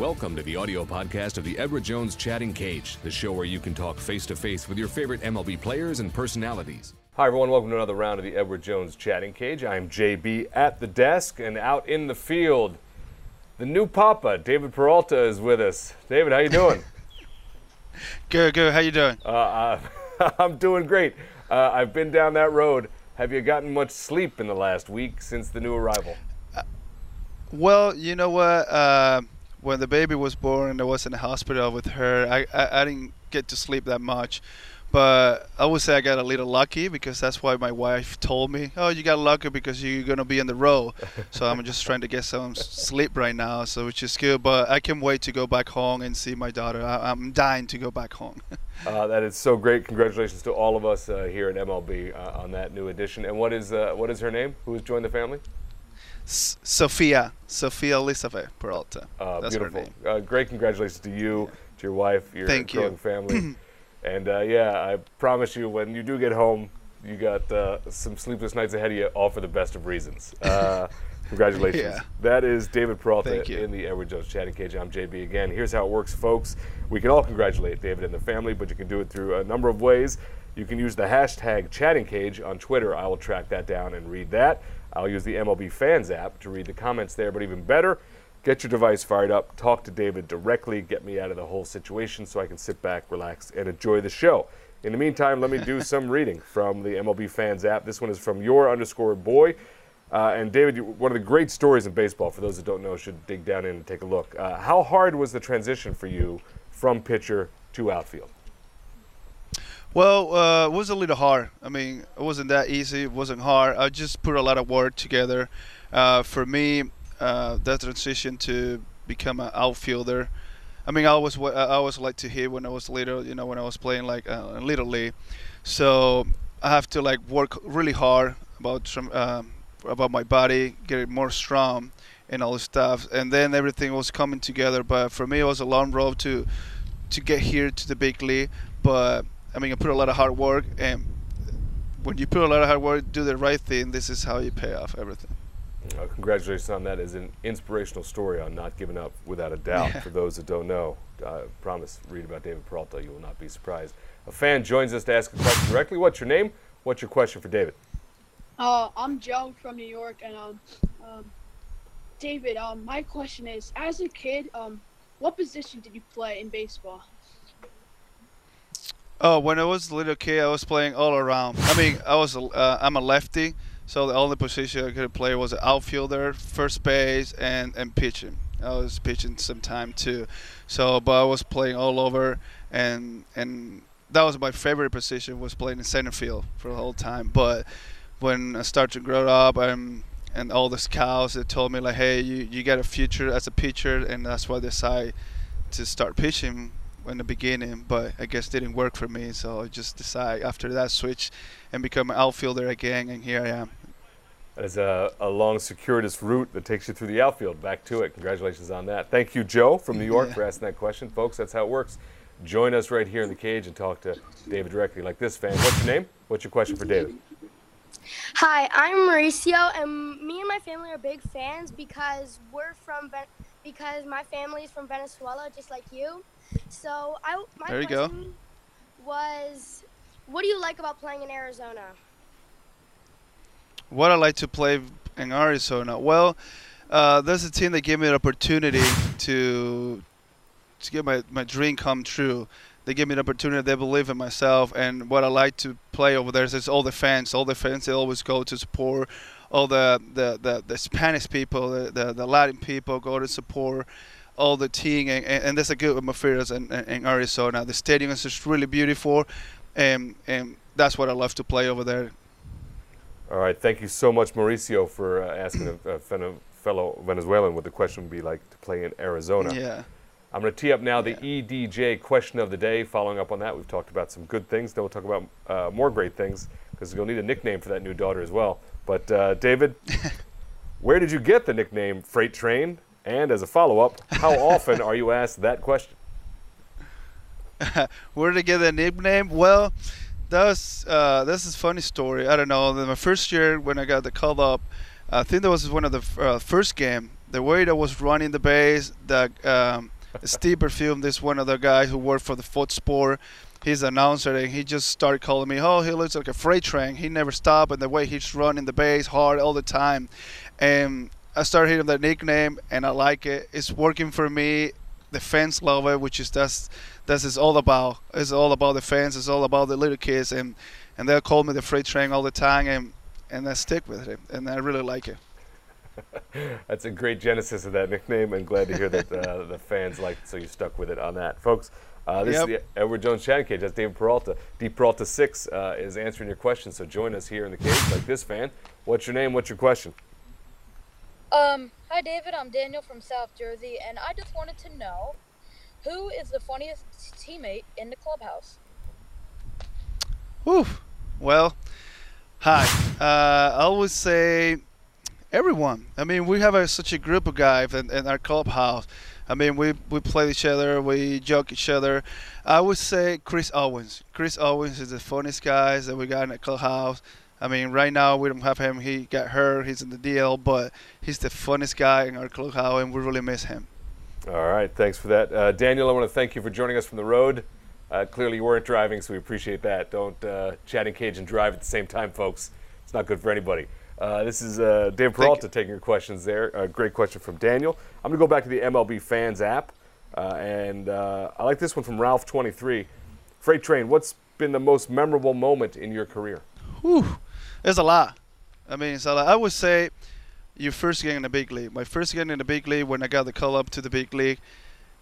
Welcome to the audio podcast of the Edward Jones Chatting Cage, the show where you can talk face to face with your favorite MLB players and personalities. Hi, everyone. Welcome to another round of the Edward Jones Chatting Cage. I'm JB at the desk and out in the field. The new Papa, David Peralta, is with us. David, how you doing? good, good. How you doing? Uh, uh, I'm doing great. Uh, I've been down that road. Have you gotten much sleep in the last week since the new arrival? Well, you know what? When the baby was born and I was in the hospital with her, I, I, I didn't get to sleep that much. But I would say I got a little lucky because that's why my wife told me, "Oh, you got lucky because you're gonna be in the row." so I'm just trying to get some sleep right now, so which is good. But I can't wait to go back home and see my daughter. I, am dying to go back home. uh, that is so great! Congratulations to all of us uh, here at MLB uh, on that new addition. And what is uh, what is her name? Who has joined the family? S- Sophia, Sophia Elizabeth Peralta. Uh, That's beautiful. Uh, great congratulations to you, to your wife, your Thank growing you. family. and uh, yeah, I promise you, when you do get home, you got uh, some sleepless nights ahead of you, all for the best of reasons. Uh, congratulations. yeah. That is David Peralta in the Edward Jones Chatting Cage. I'm JB again. Here's how it works, folks. We can all congratulate David and the family, but you can do it through a number of ways. You can use the hashtag Chatting Cage on Twitter. I will track that down and read that. I'll use the MLB Fans app to read the comments there, but even better, get your device fired up, talk to David directly, get me out of the whole situation so I can sit back, relax, and enjoy the show. In the meantime, let me do some reading from the MLB Fans app. This one is from your underscore boy. Uh, and David, one of the great stories in baseball, for those that don't know, should dig down in and take a look. Uh, how hard was the transition for you from pitcher to outfield? Well, uh, it was a little hard. I mean, it wasn't that easy. It wasn't hard. I just put a lot of work together. Uh, for me, uh, that transition to become an outfielder. I mean, I always I always like to hit when I was little. You know, when I was playing like uh, little league. So I have to like work really hard about um, about my body, get it more strong, and all this stuff. And then everything was coming together. But for me, it was a long road to to get here to the big league. But I mean, I put a lot of hard work, and when you put a lot of hard work, do the right thing. This is how you pay off everything. Uh, congratulations on that. Is an inspirational story on not giving up, without a doubt. Yeah. For those that don't know, I promise, read about David Peralta. You will not be surprised. A fan joins us to ask a question directly. What's your name? What's your question for David? Uh, I'm Joe from New York, and um, um, David, um, my question is: As a kid, um, what position did you play in baseball? Oh, when I was a little kid, I was playing all around. I mean, I was uh, I'm a lefty, so the only position I could play was outfielder, first base, and and pitching. I was pitching some time too, so but I was playing all over, and and that was my favorite position was playing in center field for the whole time. But when I started to grow up, and and all the scouts they told me like, hey, you you got a future as a pitcher, and that's why I decided to start pitching in the beginning, but I guess didn't work for me. So I just decided after that switch and become an outfielder again, and here I am. That is a, a long, circuitous route that takes you through the outfield. Back to it. Congratulations on that. Thank you, Joe from New York, yeah. for asking that question. Folks, that's how it works. Join us right here in the cage and talk to David directly, like this fan. What's your name? What's your question for David? Hi, I'm Mauricio, and me and my family are big fans because we're from because my family is from Venezuela, just like you. So I my there you question go. was, what do you like about playing in Arizona? What I like to play in Arizona? Well, uh, there's a team that gave me an opportunity to to get my, my dream come true. They gave me an opportunity. They believe in myself, and what I like to play over there is all the fans. All the fans they always go to support. All the the, the, the Spanish people, the, the, the Latin people go to support all the team, and, and there's a good atmosphere in, in Arizona. The stadium is just really beautiful, and and that's what I love to play over there. All right, thank you so much, Mauricio, for uh, asking a, a, fellow Venezuelan what the question would be like to play in Arizona. Yeah. I'm going to tee up now the yeah. EDJ question of the day. Following up on that, we've talked about some good things. Then we'll talk about uh, more great things because you'll need a nickname for that new daughter as well. But uh, David, where did you get the nickname Freight Train? And as a follow up, how often are you asked that question? Where did I get the nickname? Well, that was uh, this is funny story. I don't know. In my first year when I got the call up, I think that was one of the uh, first game the way that was running the base, the um, Steve Berthiaume, this one of the guys who worked for the Fox Sport. He's the announcer, and he just started calling me, "Oh, he looks like a freight train. He never stopped, and the way he's running the base hard all the time." And I started hearing that nickname, and I like it. It's working for me. The fans love it, which is that's that's is all about. It's all about the fans. It's all about the little kids, and and they'll call me the freight train all the time, and and I stick with it, and I really like it. That's a great genesis of that nickname, and glad to hear that uh, the fans liked it, so you stuck with it on that, folks. Uh, this Yep. is the Edward Jones Chatting Cage. That's David Peralta. Deep Peralta Six uh, is answering your questions. So join us here in the cage, like this fan. What's your name? What's your question? Um, hi David, I'm Daniel from South Jersey, and I just wanted to know who is the funniest teammate in the clubhouse? Whew. Well, hi. Uh, I would say everyone. I mean, we have a, such a group of guys in, in our clubhouse. I mean, we, we play each other, we joke each other. I would say Chris Owings. Chris Owings is the funniest guy that we got in the clubhouse. I mean, right now we don't have him. He got hurt. He's in the DL, but he's the funniest guy in our clubhouse, and we really miss him. All right, thanks for that. Uh, Daniel, I want to thank you for joining us from the road. Uh, clearly, you weren't driving, so we appreciate that. Don't uh, chatting cage and drive at the same time, folks. It's not good for anybody. Uh, this is uh, Dave Peralta taking your questions there. A great question from Daniel. I'm going to go back to the MLB Fans app, uh, and uh, I like this one from Ralph23. Freight Train, what's been the most memorable moment in your career? Whew, there's a lot. I mean, it's a lot. I would say your first game in the big league. My first game in the big league when I got the call up to the big league,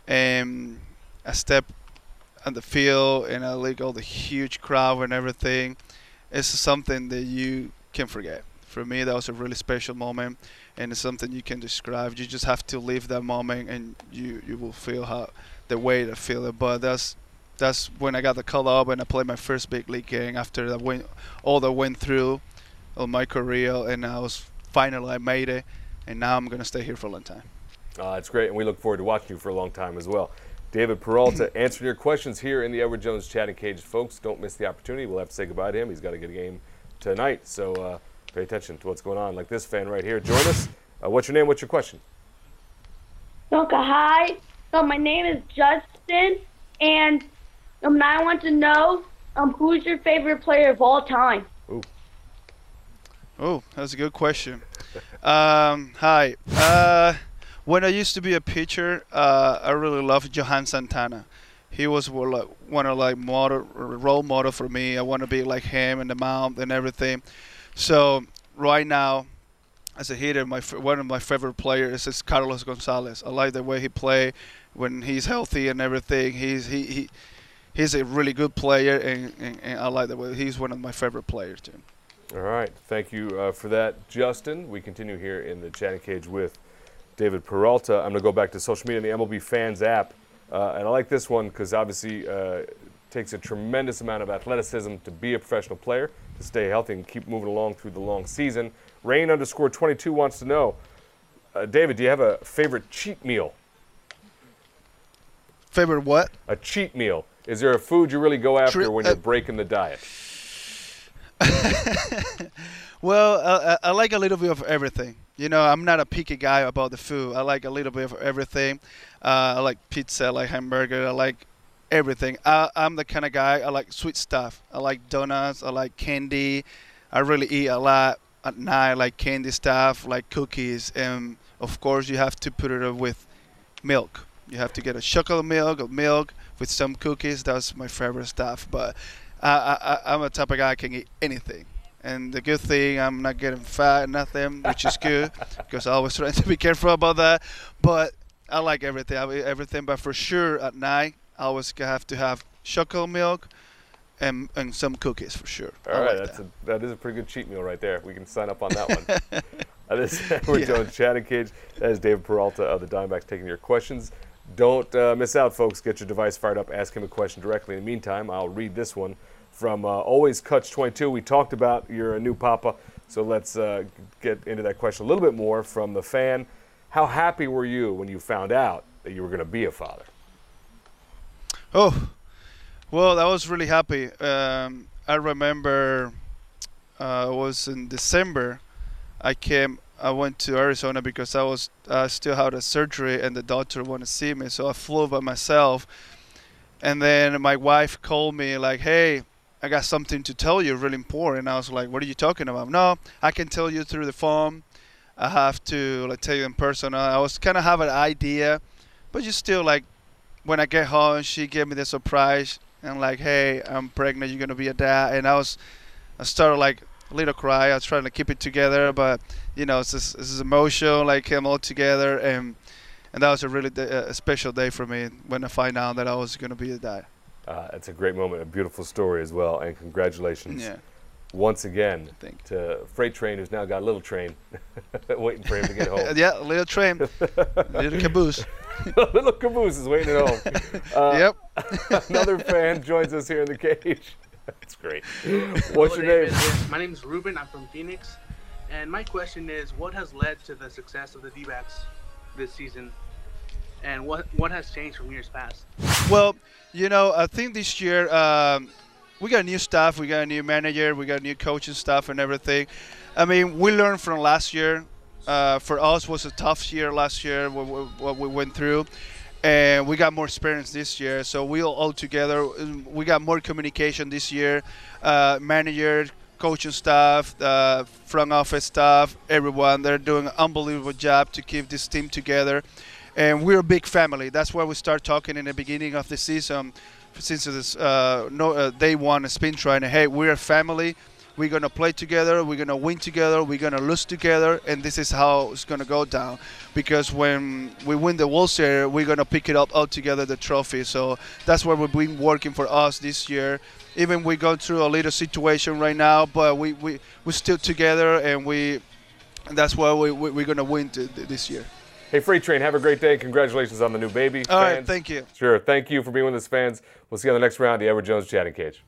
and I stepped on the field and I like all the huge crowd and everything. It's something that you can't forget. For me, that was a really special moment, and it's something you can describe. You just have to live that moment, and you you will feel how the way to feel it. But that's that's when I got the call up and I played my first big league game after that went all that went through of my career and I was finally I made it and now I'm gonna stay here for a long time. Uh, it's great, and we look forward to watching you for a long time as well. David Peralta answering your questions here in the Edward Jones chatting cage. Folks, don't miss the opportunity. We'll have to say goodbye to him. He's got to get a game tonight, so uh, pay attention to what's going on. Like this fan right here. Join us. Uh, what's your name? What's your question? Okay, hi. So my name is Justin, and um, I want to know um, who's your favorite player of all time? Oh, that's a good question. Um, hi. Uh, when I used to be a pitcher, uh, I really loved Johan Santana. He was one of like model role model for me. I want to be like him in the mound and everything. So right now, as a hitter, my one of my favorite players is Carlos Gonzalez. I like the way he play when he's healthy and everything. He's he, he he's a really good player, and, and, and I like the way he's one of my favorite players too. All right. Thank you uh, for that, Justin. We continue here in the chatting cage with David Peralta. I'm going to go back to social media and the MLB Fans app. Uh, and I like this one because obviously uh, it takes a tremendous amount of athleticism to be a professional player, to stay healthy and keep moving along through the long season. Rain underscore 22 wants to know, uh, David, do you have a favorite cheat meal? Favorite what? A cheat meal. Is there a food you really go after Tri- when uh, you're breaking the diet? Well, I, I I like a little bit of everything. You know, I'm not a picky guy about the food. I like a little bit of everything. Uh, I like pizza, I like hamburger, I like everything. I, I'm the kind of guy, I like sweet stuff. I like donuts, I like candy. I really eat a lot at night, like candy stuff, like cookies. And of course, you have to put it with milk. You have to get a chocolate milk or milk with some cookies. That's my favorite stuff. But I, I, I- I'm a type of guy I can eat anything. And the good thing, I'm not getting fat, nothing, which is good, because I always trying to be careful about that. But I like everything. I eat everything, but for sure at night, I always have to have chocolate milk and and some cookies for sure. All I right, like that's that. a, that is a pretty good cheat meal right there. We can sign up on that one. this Edward Yeah. Jones Chatting Cage. That is David Peralta of the Diamondbacks taking your questions. Don't uh, miss out, folks. Get your device fired up. Ask him a question directly. In the meantime, I'll read this one from uh, Always Cuts 22. We talked about your new papa, so let's uh, get into that question a little bit more from the fan. How happy were you when you found out that you were going to be a father? Oh, well, I was really happy. Um, I remember uh, it was in December. I came I went to Arizona because I was uh, still had a surgery and the doctor wanted to see me, so I flew by myself. And then my wife called me like, "Hey, I got something to tell you, really important." I was like, "What are you talking about?" No, I can tell you through the phone. I have to like tell you in person. I was kind of have an idea, but you still like when I get home, she gave me the surprise and like, "Hey, I'm pregnant. You're gonna be a dad." And I was, I started like a little cry. I was trying to keep it together, but you know, it's this, this is emotional. Like came all together, and and that was a really a special day for me when I find out that I was gonna be a dad. Uh, it's a great moment, a beautiful story as well, and congratulations Yeah. once again to Freight Train, who's now got a little train waiting for him to get home. Yeah, little train, little caboose. little caboose is waiting at home. Uh, yep. Another fan joins us here in the cage. That's great. What's Hello, your David. name? Yes, My name is Ruben. I'm from Phoenix. And my question is what has led to the success of the D backs this season? And what, what has changed from years past? Well, you know, I think this year um, we got new staff, we got a new manager, we got new coaching staff and everything. I mean, we learned from last year. Uh, for us, was a tough year last year what, what what we went through, and we got more experience this year. So we all, all together, we got more communication this year. Uh, manager, coaching staff, uh, front office staff, everyone, they're doing an unbelievable job to keep this team together and we're a big family. That's why we start talking in the beginning of the season, since it's uh, no uh, day one of spin training. Hey, we're a family. We're gonna play together. We're gonna win together. We're gonna lose together, and this is how it's gonna go down. Because when we win the World Series, we're gonna pick it up all together, the trophy. So that's what we've been working for us this year. Even we go through a little situation right now, but we we we're still together, and we. That's why we, we, we're gonna win this year. Hey, Freight Train, have a great day. Congratulations on the new baby. All right, fans. thank you. Sure. Thank you for being with us, fans. We'll see you on the next round, the Edward Jones Chatting Cage.